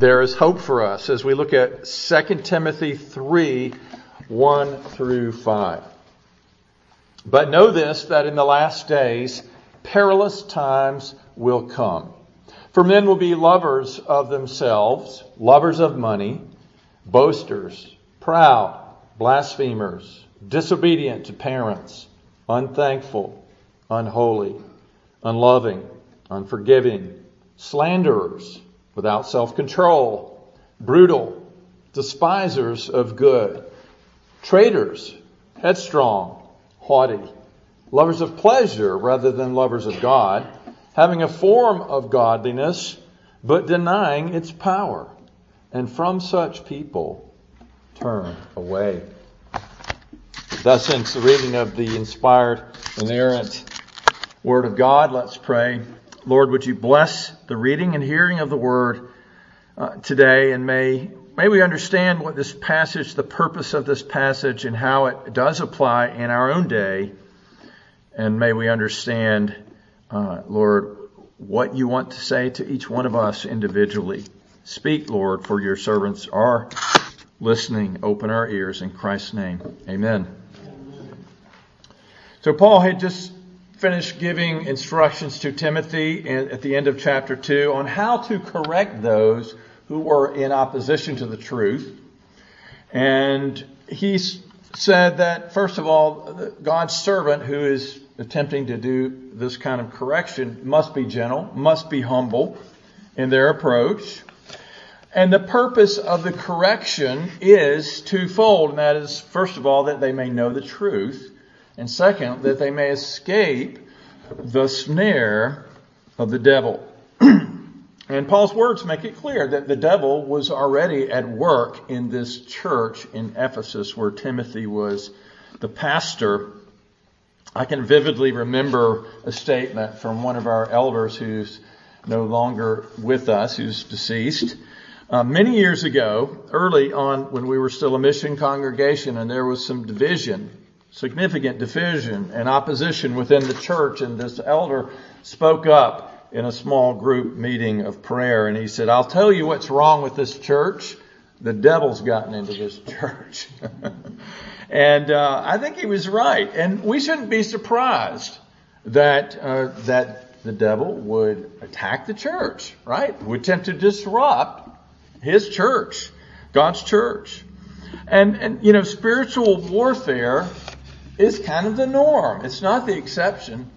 there is hope for us as we look at 2 Timothy 3 1 through 5. But know this that in the last days, perilous times will come. For men will be lovers of themselves, lovers of money, boasters, proud, blasphemers, disobedient to parents, unthankful, unholy, unloving, unforgiving, slanderers, without self control, brutal, despisers of good, traitors, headstrong, haughty, lovers of pleasure rather than lovers of God, having a form of godliness, but denying its power. And from such people turn away. Thus ends the reading of the inspired, inerrant Word of God. Let's pray. Lord, would you bless the reading and hearing of the Word uh, today, and may may we understand what this passage, the purpose of this passage, and how it does apply in our own day, and may we understand, uh, Lord, what you want to say to each one of us individually. Speak, Lord, for your servants are listening. Open our ears in Christ's name. Amen. So Paul had just finished giving instructions to Timothy at the end of chapter 2 on how to correct those who were in opposition to the truth. And he said that, first of all, God's servant who is attempting to do this kind of correction must be gentle, must be humble in their approach. And the purpose of the correction is twofold, and that is, first of all, that they may know the truth, and second, that they may escape the snare of the devil. and Paul's words make it clear that the devil was already at work in this church in Ephesus where Timothy was the pastor. I can vividly remember a statement from one of our elders who's no longer with us, who's deceased. Uh, many years ago, early on when we were still a mission congregation and there was some division significant division and opposition within the church. And this elder spoke up in a small group meeting of prayer and he said, I'll tell you what's wrong with this church. The devil's gotten into this church. and uh, I think he was right. And we shouldn't be surprised that uh, that the devil would attack the church, right? Would attempt to disrupt his church, God's church. And, and, you know, spiritual warfare is kind of the norm. It's not the exception.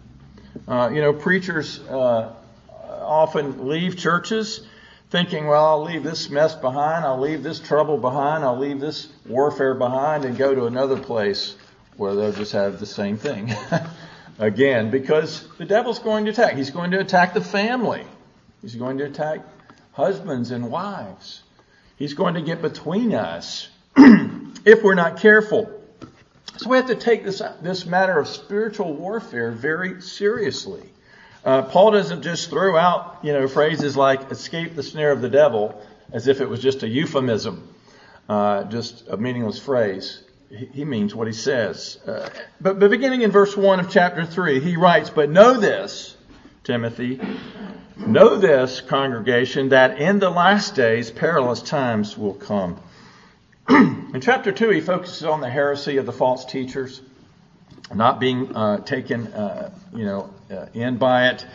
Uh, you know, preachers uh, often leave churches thinking, well, I'll leave this mess behind, I'll leave this trouble behind, I'll leave this warfare behind and go to another place where they'll just have the same thing again because the devil's going to attack. He's going to attack the family. He's going to attack husbands and wives. He's going to get between us if we're not careful. So we have to take this, this matter of spiritual warfare very seriously. Uh, Paul doesn't just throw out, you know, phrases like escape the snare of the devil as if it was just a euphemism, uh, just a meaningless phrase. He, he means what he says. Uh, but, but beginning in verse 1 of chapter 3, he writes, But know this, Timothy, know this, congregation, that in the last days perilous times will come. In chapter 2, he focuses on the heresy of the false teachers, not being uh, taken uh, you know, uh, in by it.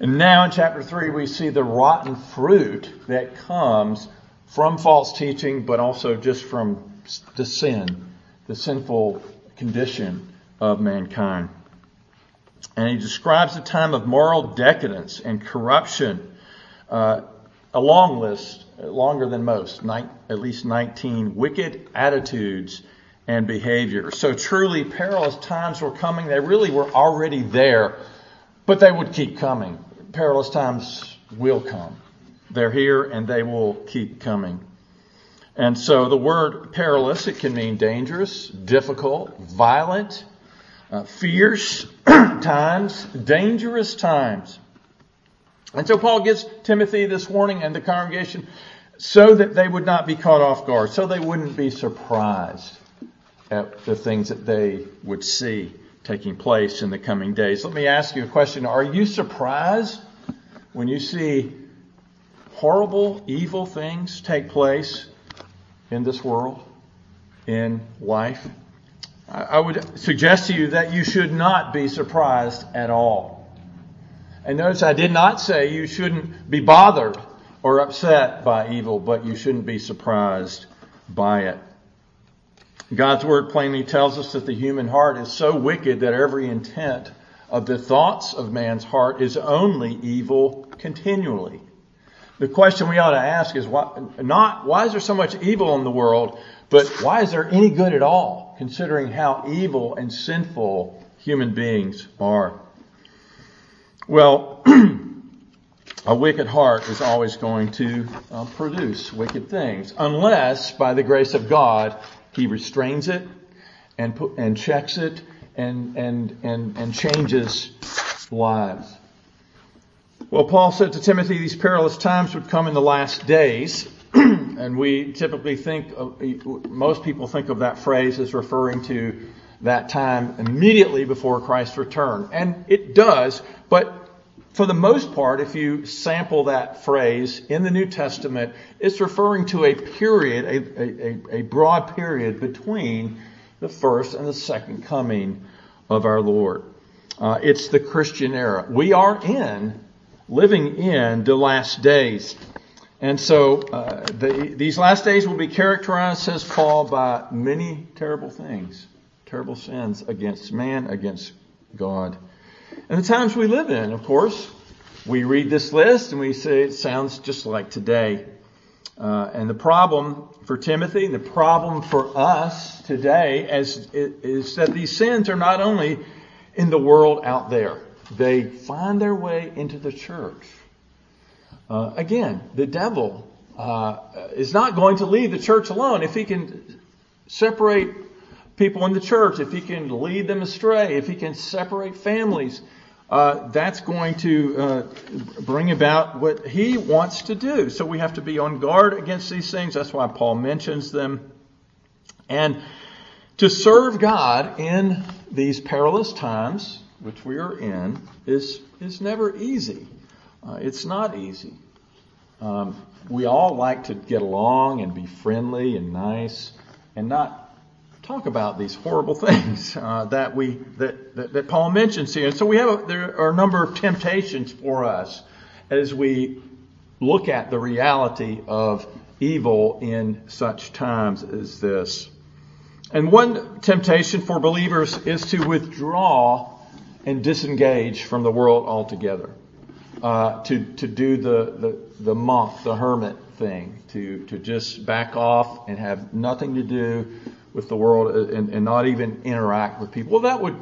And now in chapter 3, we see the rotten fruit that comes from false teaching, but also just from the sin, the sinful condition of mankind. And he describes a time of moral decadence and corruption, uh, a long list longer than most, at least 19 wicked attitudes and behaviors. So truly perilous times were coming. They really were already there, but they would keep coming. Perilous times will come. They're here and they will keep coming. And so the word perilous, it can mean dangerous, difficult, violent, uh, fierce times, dangerous times. And so Paul gives Timothy this warning and the congregation so that they would not be caught off guard, so they wouldn't be surprised at the things that they would see taking place in the coming days. Let me ask you a question. Are you surprised when you see horrible, evil things take place in this world, in life, I would suggest to you that you should not be surprised at all. And notice I did not say you shouldn't be bothered or upset by evil, but you shouldn't be surprised by it. God's word plainly tells us that the human heart is so wicked that every intent of the thoughts of man's heart is only evil continually. The question we ought to ask is why, not why is there so much evil in the world, but why is there any good at all, considering how evil and sinful human beings are? Well, a wicked heart is always going to uh, produce wicked things, unless by the grace of God He restrains it and put, and checks it and and and and changes lives. Well, Paul said to Timothy, these perilous times would come in the last days. and we typically think, of, most people think of that phrase as referring to that time immediately before Christ's return. And it does, but for the most part, if you sample that phrase in the New Testament, it's referring to a period, a, a, a broad period between the first and the second coming of our Lord. Uh, it's the Christian era. We are in, living in the last days. And so uh, the, these last days will be characterized, says Paul, by many terrible things, terrible sins against man, against God. And the times we live in, of course, we read this list and we say it sounds just like today. Uh, and the problem for Timothy, the problem for us today, as, is that these sins are not only in the world out there, they find their way into the church. Uh, again, the devil uh, is not going to leave the church alone. If he can separate people in the church, if he can lead them astray, if he can separate families, uh, that's going to uh, bring about what he wants to do. So we have to be on guard against these things. That's why Paul mentions them. And to serve God in these perilous times, which we are in, is, is never easy. Uh, it's not easy. Um, we all like to get along and be friendly and nice and not talk about these horrible things uh, that we that, that, that Paul mentions here. And so we have a, there are a number of temptations for us as we look at the reality of evil in such times as this. And one temptation for believers is to withdraw and disengage from the world altogether uh, to to do the, the the monk, the hermit thing, to to just back off and have nothing to do with the world and, and not even interact with people. Well, that would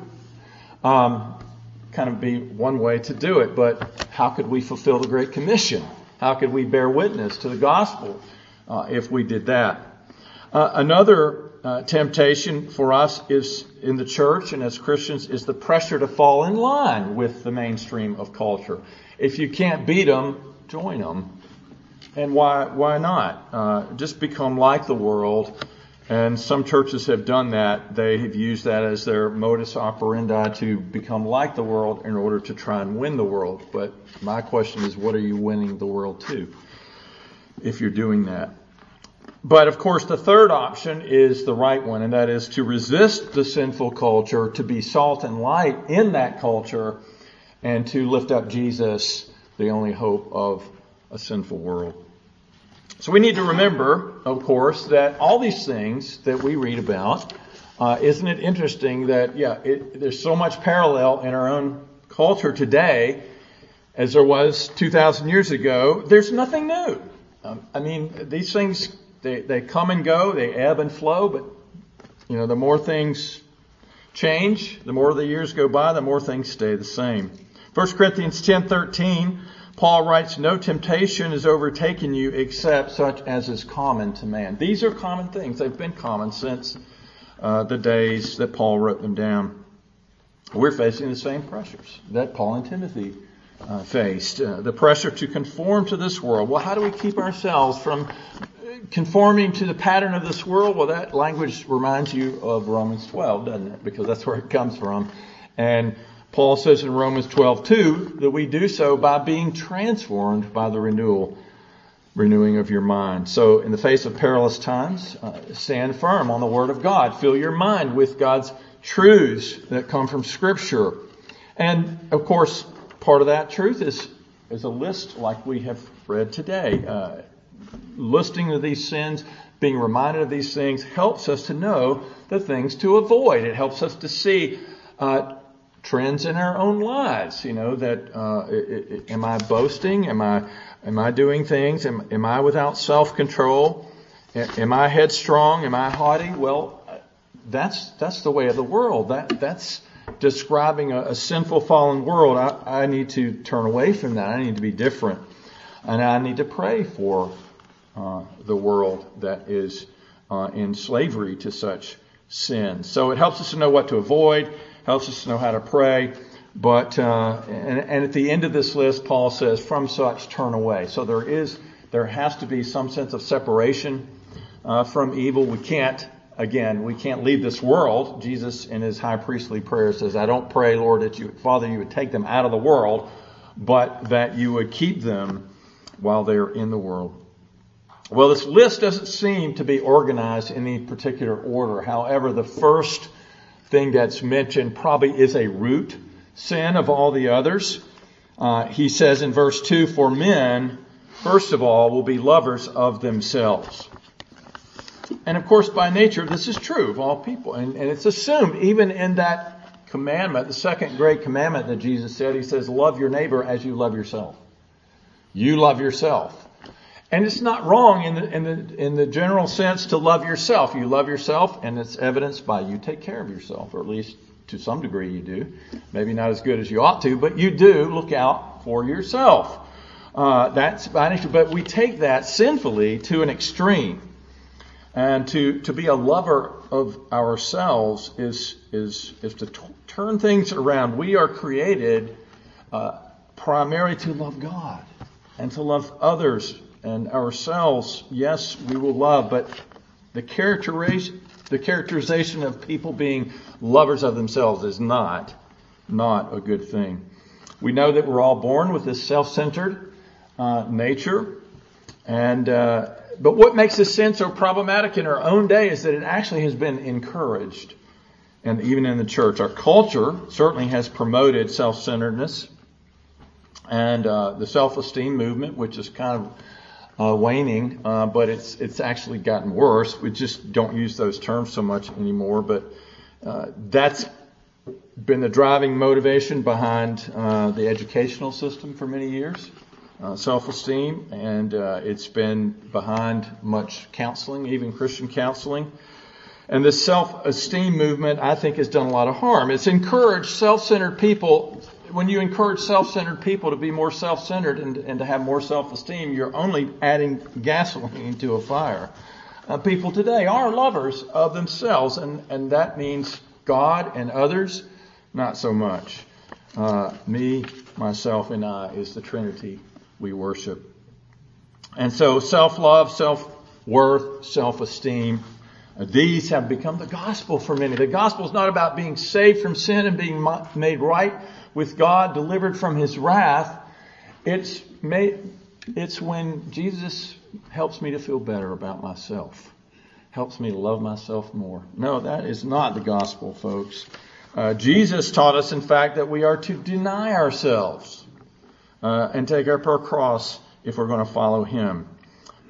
um, kind of be one way to do it. But how could we fulfill the Great Commission? How could we bear witness to the gospel uh, if we did that? Uh, another uh, temptation for us is in the church and as Christians is the pressure to fall in line with the mainstream of culture. If you can't beat them, join them. And why, why not? Uh, just become like the world. And some churches have done that. They have used that as their modus operandi to become like the world in order to try and win the world. But my question is, what are you winning the world to if you're doing that? But of course, the third option is the right one, and that is to resist the sinful culture, to be salt and light in that culture, and to lift up Jesus, the only hope of a sinful world. So we need to remember, of course, that all these things that we read about, uh, isn't it interesting that, yeah, it, there's so much parallel in our own culture today as there was 2,000 years ago. There's nothing new. Um, I mean, these things, they, they come and go, they ebb and flow, but, you know, the more things change, the more the years go by, the more things stay the same. 1 Corinthians 10:13, Paul writes, "No temptation has overtaken you except such as is common to man." These are common things. They've been common since uh, the days that Paul wrote them down. We're facing the same pressures that Paul and Timothy uh, faced. Uh, the pressure to conform to this world. Well, how do we keep ourselves from conforming to the pattern of this world? Well, that language reminds you of Romans 12, doesn't it? Because that's where it comes from. And Paul says in Romans 12:2 that we do so by being transformed by the renewal renewing of your mind. So, in the face of perilous times, uh, stand firm on the Word of God. Fill your mind with God's truths that come from Scripture. And, of course, part of that truth is, is a list like we have read today. Uh, listing of these sins, being reminded of these things, helps us to know the things to avoid. It helps us to see uh, trends in our own lives. You know that uh, it, it, am I boasting? Am I am I doing things? Am, am I without self control? Am I headstrong? Am I haughty? Well, that's that's the way of the world. That that's describing a, a sinful, fallen world. I, I need to turn away from that. I need to be different, and I need to pray for uh, the world that is uh, in slavery to such sin. So it helps us to know what to avoid helps us to know how to pray. But uh, and, and at the end of this list, Paul says, "From such turn away." So there is there has to be some sense of separation uh, from evil. We can't again we can't leave this world. Jesus in his high priestly prayer says, "I don't pray, Lord, that you Father you would take them out of the world, but that you would keep them while they're in the world." Well, this list doesn't seem to be organized in any particular order. However, the first thing that's mentioned probably is a root sin of all the others. Uh, he says in verse 2 For men, first of all, will be lovers of themselves. And of course, by nature, this is true of all people. And, and it's assumed even in that commandment, the second great commandment that Jesus said, He says, Love your neighbor as you love yourself. You love yourself. And it's not wrong in the, in the, in the general sense to love yourself. You love yourself, and it's evidenced by you take care of yourself, or at least to some degree you do. Maybe not as good as you ought to, but you do look out for yourself. Uh, that's by nature. But we take that sinfully to an extreme. And to, to be a lover of ourselves is, is, is to t- turn things around. We are created uh, primarily to love God and to love others and ourselves, yes, we will love, but the characterization, the characterization of people being lovers of themselves is not, not a good thing. We know that we're all born with this self-centered uh, nature, and uh, but what makes this sin so problematic in our own day is that it actually has been encouraged, and even in the church, our culture certainly has promoted self-centeredness and uh, the self-esteem movement, which is kind of waning, uh, but it's it's actually gotten worse. We just don't use those terms so much anymore. But uh, that's been the driving motivation behind uh, the educational system for many years, uh, self-esteem, and uh, it's been behind much counseling, even Christian counseling. And this self-esteem movement, I think, has done a lot of harm. It's encouraged self-centered people when you encourage self-centered people to be more self-centered and, and to have more self-esteem, you're only adding gasoline to a fire. Uh, people today are lovers of themselves, and, and that means God and others, not so much. Uh, me, myself, and I is the Trinity we worship. And so self-love, self-worth, self-esteem, uh, these have become the gospel for many. The gospel is not about being saved from sin and being made right with God, delivered from his wrath, it's made, it's when Jesus helps me to feel better about myself, helps me to love myself more. No, that is not the gospel, folks. Uh, Jesus taught us, in fact, that we are to deny ourselves uh, and take up our cross if we're going to follow Him.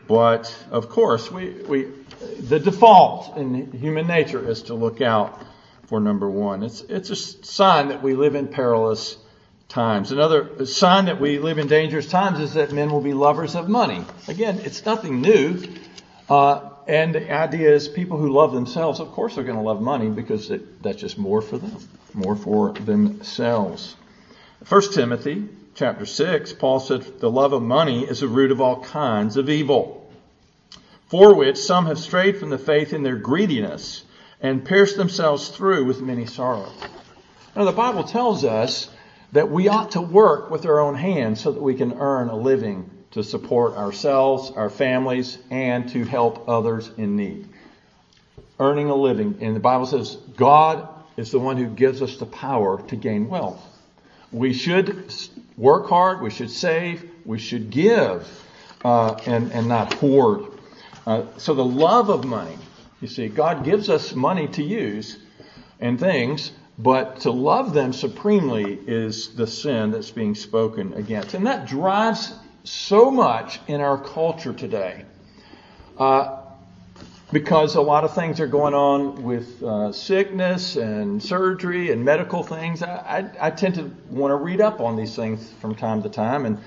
But of course, we, we the default in human nature is to look out for number one. It's, it's a sign that we live in perilous times. Another sign that we live in dangerous times is that men will be lovers of money. Again, it's nothing new. Uh, and the idea is people who love themselves, of course, are going to love money because it, that's just more for them, more for themselves. First Timothy chapter six, Paul said, "The love of money is the root of all kinds of evil, for which some have strayed from the faith in their greediness." And pierced themselves through with many sorrows. Now, the Bible tells us that we ought to work with our own hands so that we can earn a living to support ourselves, our families, and to help others in need. Earning a living. And the Bible says God is the one who gives us the power to gain wealth. We should work hard, we should save, we should give uh, and, and not hoard. Uh, so the love of money, you see, God gives us money to use and things, but to love them supremely is the sin that's being spoken against. And that drives so much in our culture today. Uh, because a lot of things are going on with uh, sickness and surgery and medical things. I, I, I tend to want to read up on these things from time to time, and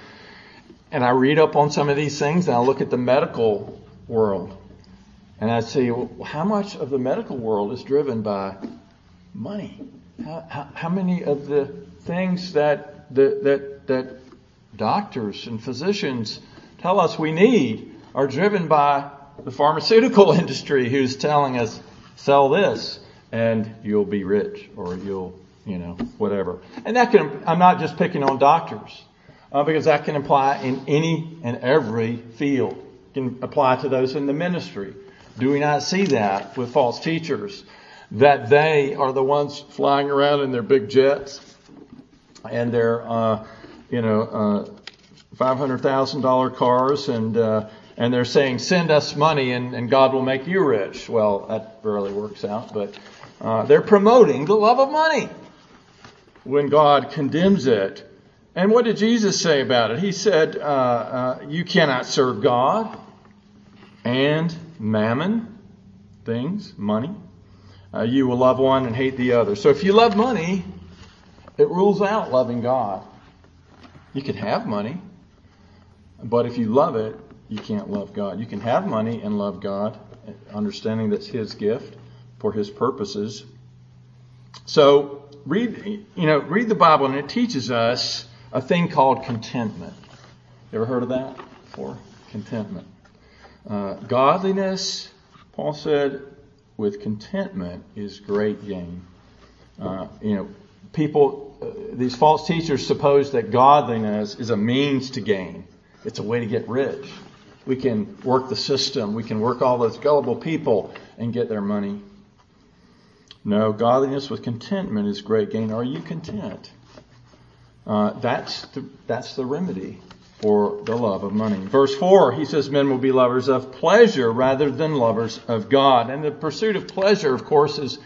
and I read up on some of these things, and I look at the medical world, and I see well, how much of the medical world is driven by money. How, how, how many of the things that the, that that doctors and physicians tell us we need are driven by the pharmaceutical industry who's telling us, sell this and you'll be rich or you'll, you know, whatever. And that can, I'm not just picking on doctors, uh, because that can apply in any and every field. It can apply to those in the ministry. Do we not see that with false teachers? That they are the ones flying around in their big jets and their, uh, you know, uh, $500,000 cars and, uh, and they're saying, send us money and, and God will make you rich. Well, that rarely works out, but uh, they're promoting the love of money when God condemns it. And what did Jesus say about it? He said, uh, uh, you cannot serve God and mammon, things, money. Uh, you will love one and hate the other. So if you love money, it rules out loving God. You can have money, but if you love it, you can't love God. You can have money and love God, understanding that's His gift for His purposes. So read, you know, read the Bible and it teaches us a thing called contentment. You ever heard of that before? Contentment. Uh, godliness, Paul said, with contentment is great gain. Uh, you know, people, uh, these false teachers suppose that godliness is a means to gain. It's a way to get rich. We can work the system. We can work all those gullible people and get their money. No, godliness with contentment is great gain. Are you content? Uh, that's the, that's the remedy for the love of money. Verse 4, he says men will be lovers of pleasure rather than lovers of God. And the pursuit of pleasure, of course, is,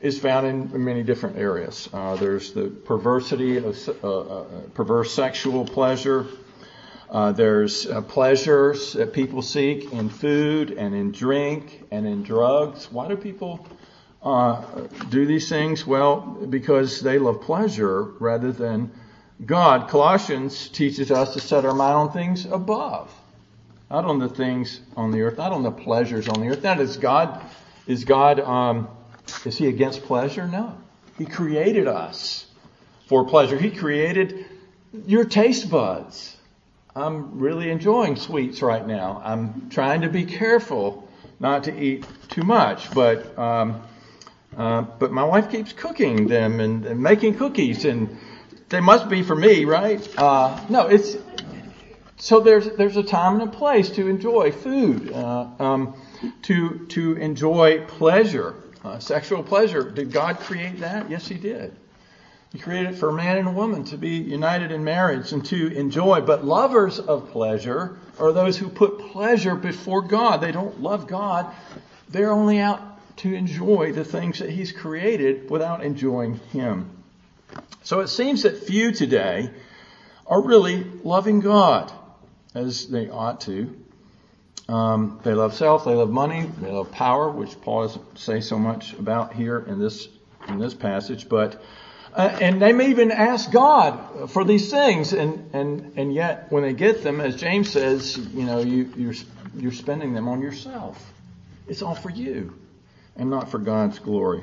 is found in many different areas. Uh, there's the perversity of uh, uh perverse sexual pleasure. Uh, there's uh, pleasures that people seek in food and in drink and in drugs. Why do people uh, do these things? Well, because they love pleasure rather than God. Colossians teaches us to set our mind on things above, not on the things on the earth, not on the pleasures on the earth. That is God. Is God? Um, is He against pleasure? No. He created us for pleasure. He created your taste buds. I'm really enjoying sweets right now. I'm trying to be careful not to eat too much, but um, uh, but my wife keeps cooking them and, and, making cookies, and they must be for me, right? Uh, no, it's so there's there's a time and a place to enjoy food, uh, um, to to enjoy pleasure, uh, sexual pleasure. Did God create that? Yes, He did. He created it for a man and a woman to be united in marriage and to enjoy. But lovers of pleasure are those who put pleasure before God. They don't love God. They're only out to enjoy the things that He's created without enjoying Him. So it seems that few today are really loving God as they ought to. Um, they love self, they love money, they love power, which Paul doesn't say so much about here in this in this passage, but uh, and they may even ask God for these things, and, and, and yet when they get them, as James says, you know, you, you're, you're spending them on yourself. It's all for you and not for God's glory.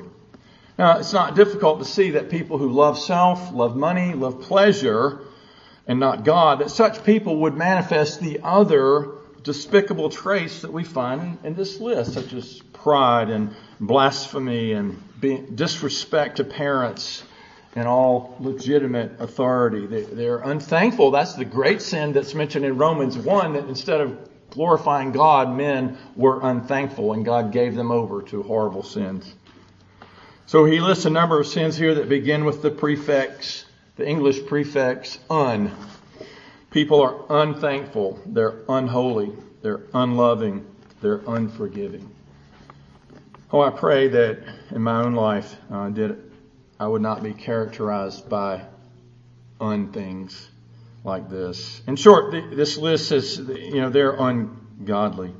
Now, it's not difficult to see that people who love self, love money, love pleasure, and not God, that such people would manifest the other despicable traits that we find in, this list, such as pride and blasphemy and disrespect to parents, and all legitimate authority. They, are unthankful. That's the great sin that's mentioned in Romans 1 that instead of glorifying God, men were unthankful and God gave them over to horrible sins. So he lists a number of sins here that begin with the prefix, the English prefix un. People are unthankful, they're unholy, they're unloving, they're unforgiving. Oh, I pray that in my own life, uh, did I would not be characterized by unthings like this. In short, this list is, you know, they're ungodly.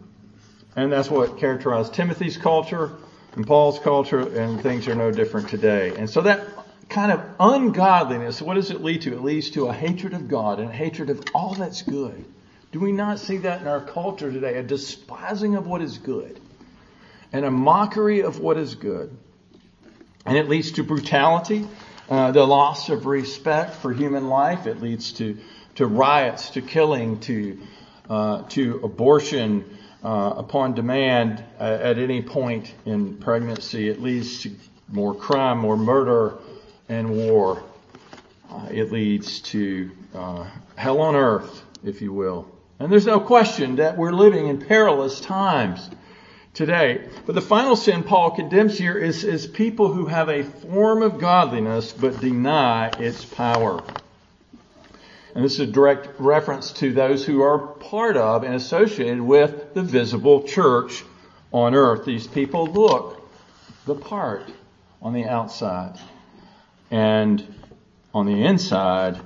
And that's what characterized Timothy's culture and Paul's culture, and things are no different today. And so that kind of ungodliness, what does it lead to? It leads to a hatred of God and a hatred of all that's good. Do we not see that in our culture today? A despising of what is good and a mockery of what is good. And it leads to brutality, uh, the loss of respect for human life. It leads to, to riots, to killing, to, uh, to abortion uh, upon demand uh, at any point in pregnancy. It leads to more crime, more murder, and war. Uh, it leads to uh, hell on earth, if you will. And there's no question that we're living in perilous times today. But the final sin Paul condemns here is, is people who have a form of godliness but deny its power. And this is a direct reference to those who are part of and associated with the visible church on earth. These people look the part on the outside. And on the inside,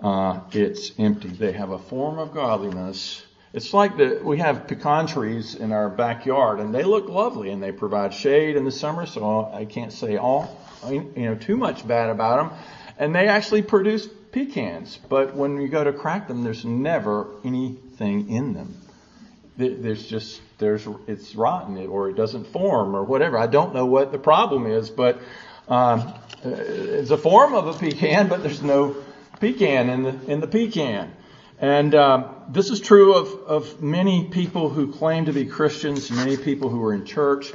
uh, it's empty. They have a form of godliness it's like the, we have pecan trees in our backyard and they look lovely and they provide shade in the summer, so I can't say all, you know, too much bad about them. And they actually produce pecans, but when you go to crack them, there's never anything in them. There's just, there's, it's rotten or it doesn't form or whatever. I don't know what the problem is, but, um, it's a form of a pecan, but there's no pecan in the, in the pecan. And um, this is true of, of many people who claim to be Christians, many people who are in church.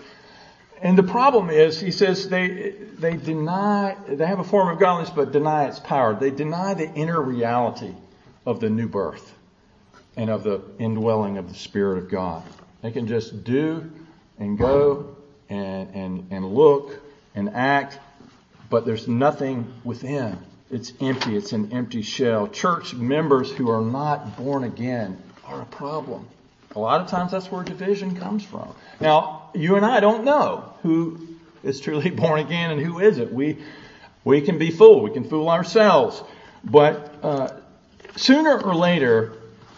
And the problem is, he says they they deny they have a form of godliness, but deny its power. They deny the inner reality of the new birth and of the indwelling of the Spirit of God. They can just do and go and and, and look and act, but there's nothing within it's empty. It's an empty shell. Church members who are not born again are a problem. A lot of times that's where division comes from. Now, you and I don't know who is truly born again and who isn't. We, we can be fooled. We can fool ourselves. But uh, sooner or later,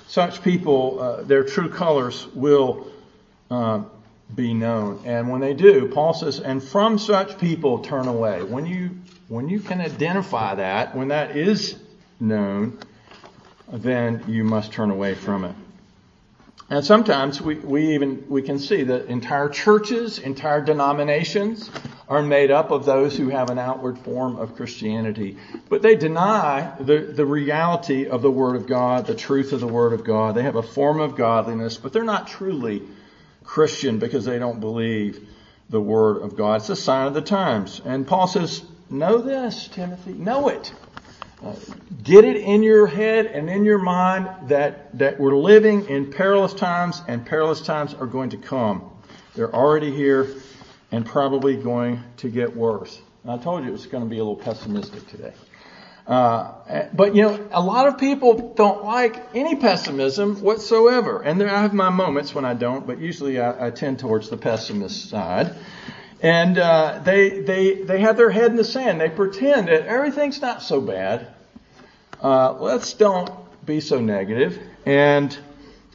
such people, uh, their true colors will uh, be known. And when they do, Paul says, and from such people turn away. When you when you can identify that, when that is known, then you must turn away from it. And sometimes we, we even we can see that entire churches, entire denominations are made up of those who have an outward form of Christianity. But they deny the, the reality of the Word of God, the truth of the Word of God. They have a form of godliness, but they're not truly Christian because they don't believe the Word of God. It's a sign of the times. And Paul says, Know this, Timothy. Know it. Get it in your head and in your mind that, that we're living in perilous times and perilous times are going to come. They're already here and probably going to get worse. And I told you it was going to be a little pessimistic today. Uh, but you know, a lot of people don't like any pessimism whatsoever. And there, I have my moments when I don't, but usually I, I tend towards the pessimist side. And uh, they, they, they have their head in the sand. They pretend that everything's not so bad. Uh, let's don't be so negative. And,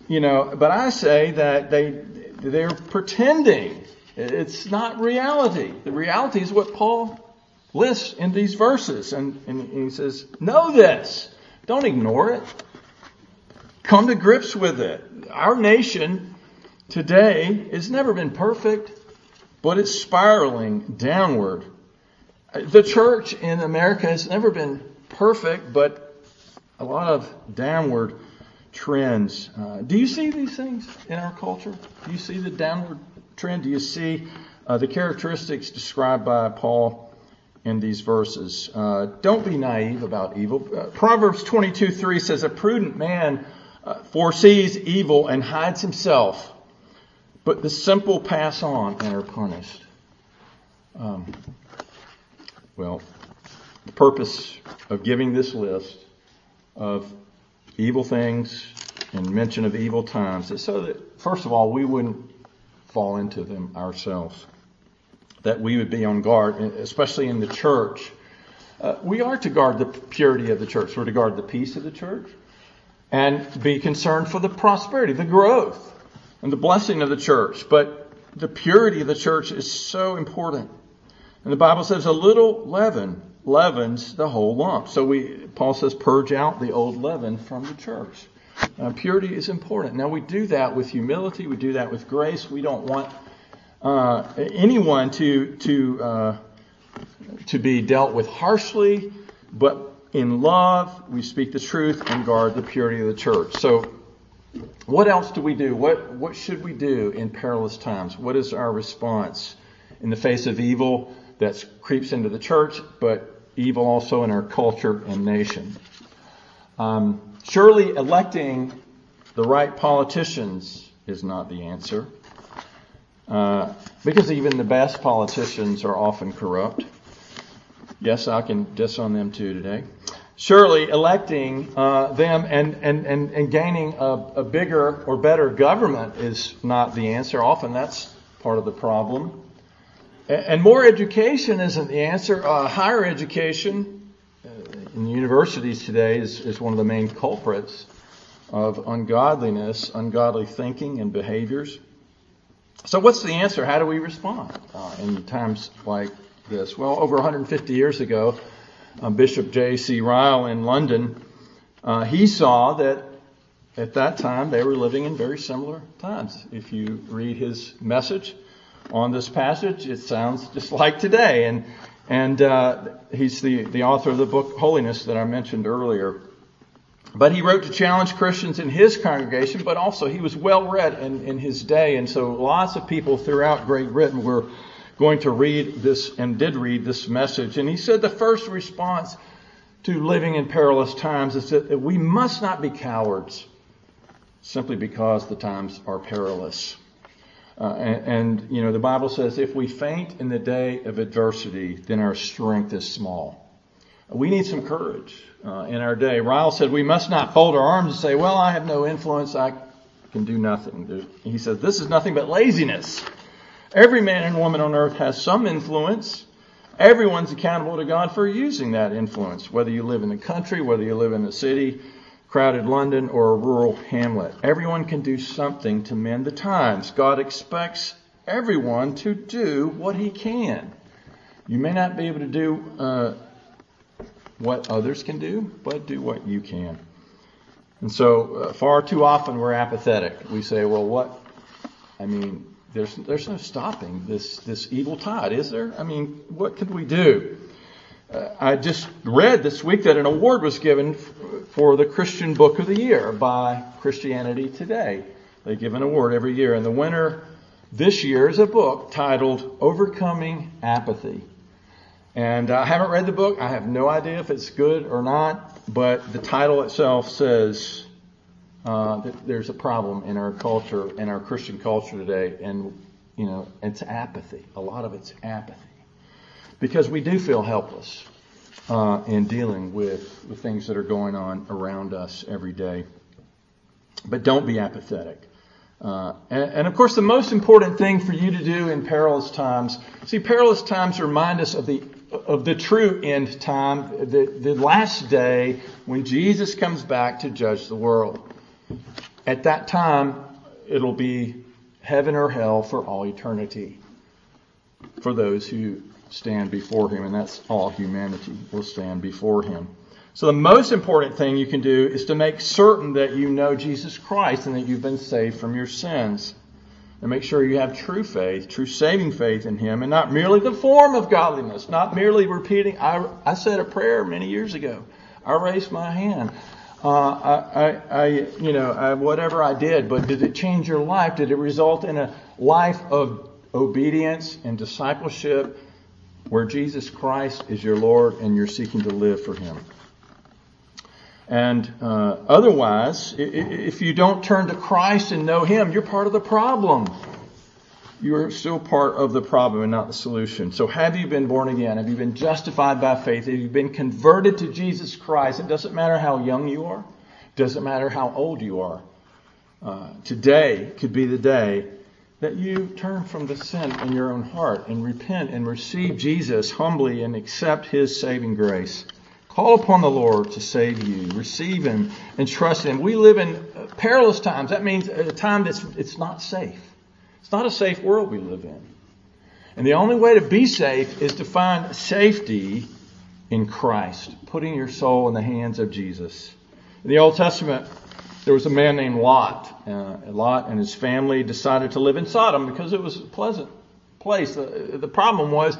you know, but I say that they, they're pretending. It's not reality. The reality is what Paul lists in these verses. And, and he says, know this. Don't ignore it. Come to grips with it. Our nation today has never been perfect but it's spiraling downward. The church in America has never been perfect, but a lot of downward trends. Uh, do you see these things in our culture? Do you see the downward trend? Do you see uh, the characteristics described by Paul in these verses? Uh, don't be naive about evil. Uh, Proverbs 22 3 says, A prudent man uh, foresees evil and hides himself but the simple pass on and are punished. Um, well, the purpose of giving this list of evil things and mention of evil times, is so that, first of all, we wouldn't fall into them ourselves. That we would be on guard, especially in the church. Uh, we are to guard the purity of the church. We're to guard the peace of the church and be concerned for the prosperity, the growth, and the blessing of the church. But the purity of the church is so important. And the Bible says a little leaven leavens the whole lump. So we, Paul says, purge out the old leaven from the church. Uh, purity is important. Now we do that with humility. We do that with grace. We don't want uh, anyone to to uh, to be dealt with harshly, but in love we speak the truth and guard the purity of the church. So, what else do we do? What what should we do in perilous times? What is our response in the face of evil that creeps into the church, but evil also in our culture and nation? Um, surely electing the right politicians is not the answer. Uh, because even the best politicians are often corrupt. Yes, I can diss on them too today. Surely electing uh, them and, and, and, and gaining a, a bigger or better government is not the answer. Often that's part of the problem. And more education isn't the answer. Uh, higher education uh, in universities today is, is one of the main culprits of ungodliness, ungodly thinking and behaviors. So what's the answer? How do we respond uh, in times like this? Well, over 150 years ago, uh, Bishop J.C. Ryle in London, uh, he saw that at that time they were living in very similar times. If you read his message, on this passage. It sounds just like today. And, and uh, he's the, the author of the book Holiness that I mentioned earlier. But he wrote to challenge Christians in his congregation, but also he was well read in, in his day. And so lots of people throughout Great Britain were going to read this and did read this message. And he said the first response to living in perilous times is that we must not be cowards simply because the times are perilous. Uh, and, and, you know, the Bible says if we faint in the day of adversity, then our strength is small. We need some courage uh, in our day. Ryle said we must not fold our arms and say, well, I have no influence. I can do nothing. He says this is nothing but laziness. Every man and woman on earth has some influence. Everyone's accountable to God for using that influence, whether you live in the country, whether you live in the city, crowded London or a rural hamlet. Everyone can do something to mend the times. God expects everyone to do what he can. You may not be able to do uh, what others can do, but do what you can. And so, uh, far too often we're apathetic. We say, "Well, what? I mean, there's there's no stopping this this evil tide, is there? I mean, what could we do?" Uh, I just read this week that an award was given for the Christian Book of the Year by Christianity Today. They give an award every year, and the winner this year is a book titled Overcoming Apathy. And I haven't read the book. I have no idea if it's good or not, but the title itself says uh, there's a problem in our culture, in our Christian culture today, and you know, it's apathy. A lot of it's apathy because we do feel helpless uh, in dealing with the things that are going on around us every day. But don't be apathetic. Uh, and, and, of course, the most important thing for you to do in perilous times, see, perilous times remind us of the of the true end time, the, the last day when Jesus comes back to judge the world. At that time, it'll be heaven or hell for all eternity for those who stand before him, and that's all humanity will stand before him. So the most important thing you can do is to make certain that you know Jesus Christ and that you've been saved from your sins. And make sure you have true faith, true saving faith in Him, and not merely the form of godliness, not merely repeating. I, I said a prayer many years ago. I raised my hand. Uh, I, I, you know, I, whatever I did, but did it change your life? Did it result in a life of obedience and discipleship where Jesus Christ is your Lord and you're seeking to live for Him. And uh, otherwise, if you don't turn to Christ and know Him, you're part of the problem. You're still part of the problem and not the solution. So, have you been born again? Have you been justified by faith? Have you been converted to Jesus Christ? It doesn't matter how young you are. it Doesn't matter how old you are. Uh, today could be the day that you turn from the sin in your own heart and repent and receive Jesus humbly and accept His saving grace. Call upon the Lord to save you. Receive Him and trust Him. We live in perilous times. That means a time that's it's not safe. It's not a safe world we live in. And the only way to be safe is to find safety in Christ, putting your soul in the hands of Jesus. In the Old Testament, there was a man named Lot. Uh, Lot and his family decided to live in Sodom because it was a pleasant place. The, the problem was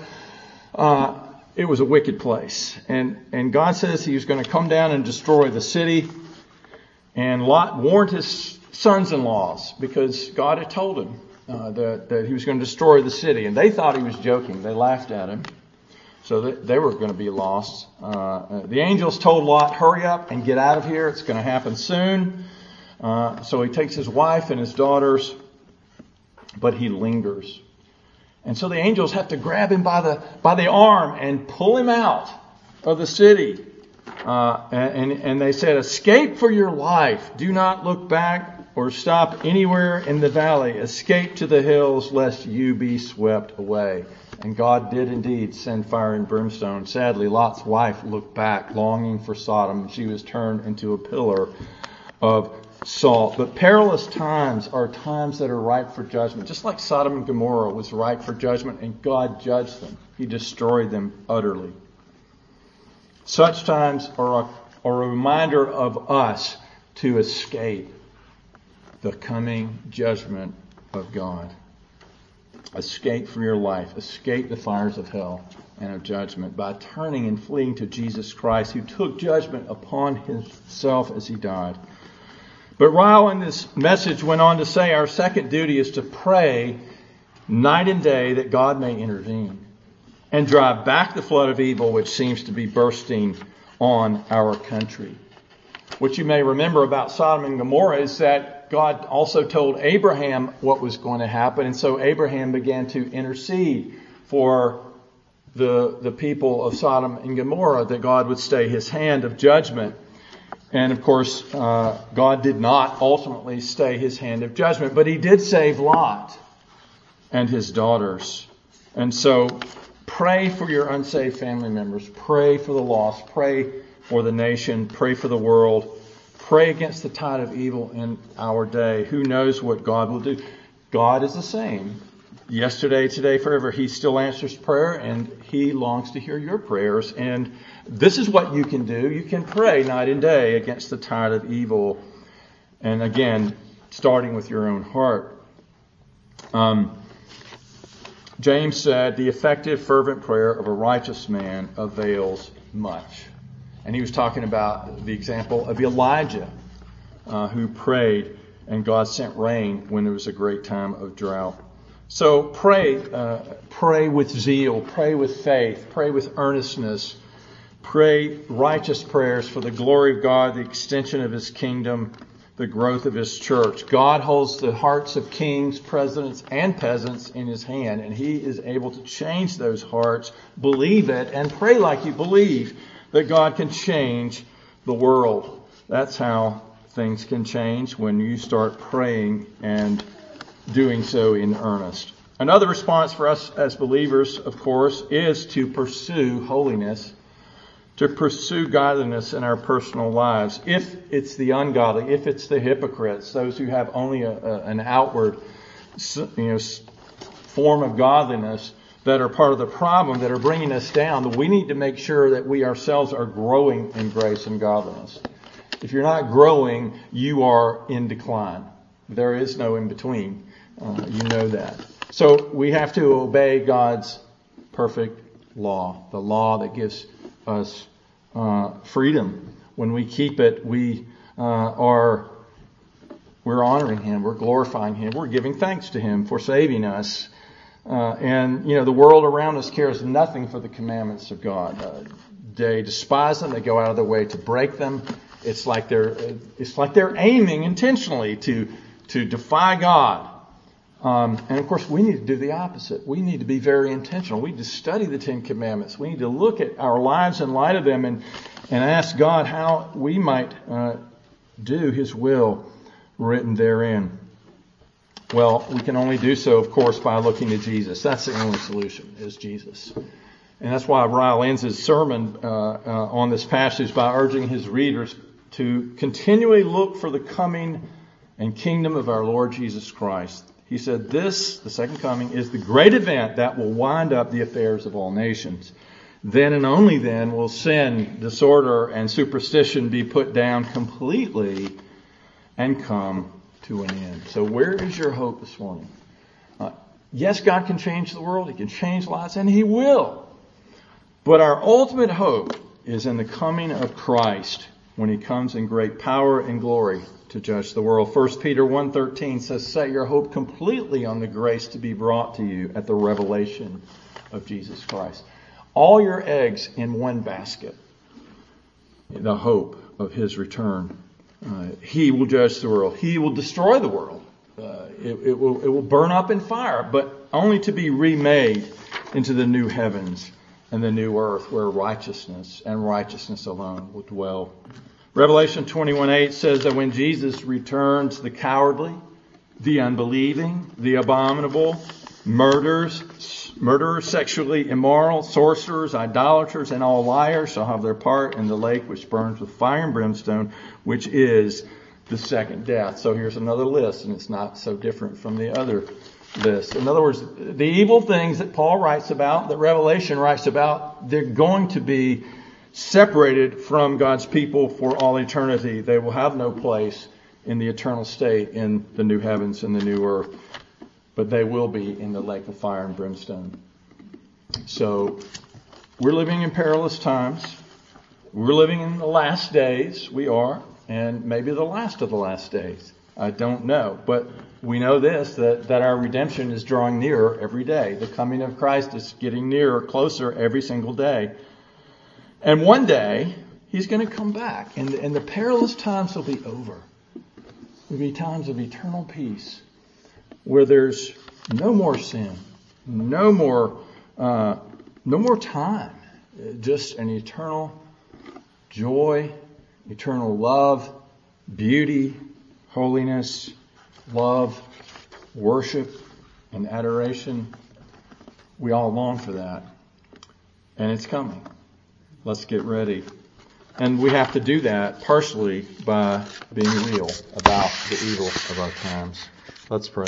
uh, it was a wicked place. And, and God says he was going to come down and destroy the city. And Lot warned his sons in laws because God had told him that, that he was going to destroy the city. And they thought he was joking. They laughed at him. So they were going to be lost. Uh, uh, the angels told Lot, hurry up and get out of here. It's going to happen soon. Uh, so he takes his wife and his daughters, but he lingers. And so the angels have to grab him by the, by the arm and pull him out of the city. Uh, and, and they said, escape for your life. Do not look back or stop anywhere in the valley. Escape to the hills lest you be swept away. And God did indeed send fire and brimstone. Sadly, Lot's wife looked back, longing for Sodom. She was turned into a pillar of salt. But perilous times are times that are ripe for judgment. Just like Sodom and Gomorrah was ripe for judgment, and God judged them. He destroyed them utterly. Such times are a, are a reminder of us to escape the coming judgment of God. Escape from your life. Escape the fires of hell and of judgment by turning and fleeing to Jesus Christ, who took judgment upon himself as he died. But Ryle in this message went on to say our second duty is to pray night and day that God may intervene and drive back the flood of evil which seems to be bursting on our country. What you may remember about Sodom and Gomorrah is that God also told Abraham what was going to happen, and so Abraham began to intercede for the, the people of Sodom and Gomorrah that God would stay his hand of judgment. And of course, uh, God did not ultimately stay his hand of judgment, but he did save Lot and his daughters. And so pray for your unsaved family members. Pray for the lost. Pray for the nation. Pray for the world. Pray against the tide of evil in our day. Who knows what God will do? God is the same. Yesterday, today, forever. He still answers prayer and he longs to hear your prayers. And this is what you can do. You can pray night and day against the tide of evil. And again, starting with your own heart. Um, James said, The effective, fervent prayer of a righteous man avails much. And he was talking about the example of Elijah, uh, who prayed and God sent rain when there was a great time of drought. So pray, uh, pray with zeal, pray with faith, pray with earnestness, pray righteous prayers for the glory of God, the extension of His kingdom, the growth of His church. God holds the hearts of kings, presidents, and peasants in His hand, and He is able to change those hearts. Believe it and pray like you believe that God can change the world. That's how things can change when you start praying and doing so in earnest. Another response for us as believers, of course, is to pursue holiness to pursue godliness in our personal lives. If it's the ungodly, if it's the hypocrites, those who have only a, a, an outward you know, form of godliness that are part of the problem that are bringing us down, we need to make sure that we ourselves are growing in grace and godliness. If you're not growing, you are in decline. There is no in between. Uh, you know that. So we have to obey God's perfect law, the law that gives us uh, freedom. When we keep it, we uh, are we're honoring Him, we're glorifying Him, we're giving thanks to Him for saving us. Uh, and you know the world around us cares nothing for the commandments of God. Uh, they despise them. They go out of their way to break them. It's like they're it's like they're aiming intentionally to to defy God. Um, and of course, we need to do the opposite. We need to be very intentional. We need to study the Ten Commandments. We need to look at our lives in light of them and, and ask God how we might uh, do His will written therein? Well, we can only do so, of course, by looking to Jesus. That's the only solution, is Jesus. And that's why Ryle ends his sermon uh, uh, on this passage by urging his readers to continually look for the coming and kingdom of our Lord Jesus Christ. He said, This, the second coming, is the great event that will wind up the affairs of all nations. Then and only then will sin, disorder, and superstition be put down completely and come to an end. So, where is your hope this morning? Uh, yes, God can change the world, He can change lives, and He will. But our ultimate hope is in the coming of Christ when He comes in great power and glory to judge the world. 1 Peter 1.13 says, Set your hope completely on the grace to be brought to you at the revelation of Jesus Christ. All your eggs in one basket. The hope of His return. Uh, he will judge the world. He will destroy the world. Uh, it, it, will, it will burn up in fire, but only to be remade into the new heavens and the new earth where righteousness and righteousness alone will dwell. Revelation 21:8 says that when Jesus returns, the cowardly, the unbelieving, the abominable, murders, murderers, sexually immoral, sorcerers, idolaters, and all liars shall have their part in the lake which burns with fire and brimstone, which is the second death. So here's another list, and it's not so different from the other list. In other words, the evil things that Paul writes about, that Revelation writes about, they're going to be separated from God's people for all eternity. They will have no place in the eternal state in the new heavens and the new earth but they will be in the lake of fire and brimstone. So we're living in perilous times. We're living in the last days. We are, and maybe the last of the last days. I don't know, but we know this that, that our redemption is drawing nearer every day. The coming of Christ is getting nearer, closer every single day. And one day, He's going to come back, and, and the perilous times will be over. Will be times of eternal peace where there's no more sin, no more, uh, no more time, just an eternal joy, eternal love, beauty, holiness, love, worship, and adoration. We all long for that. And it's coming. Let's get ready. And we have to do that partially by being real about the evil of our times. Let's pray.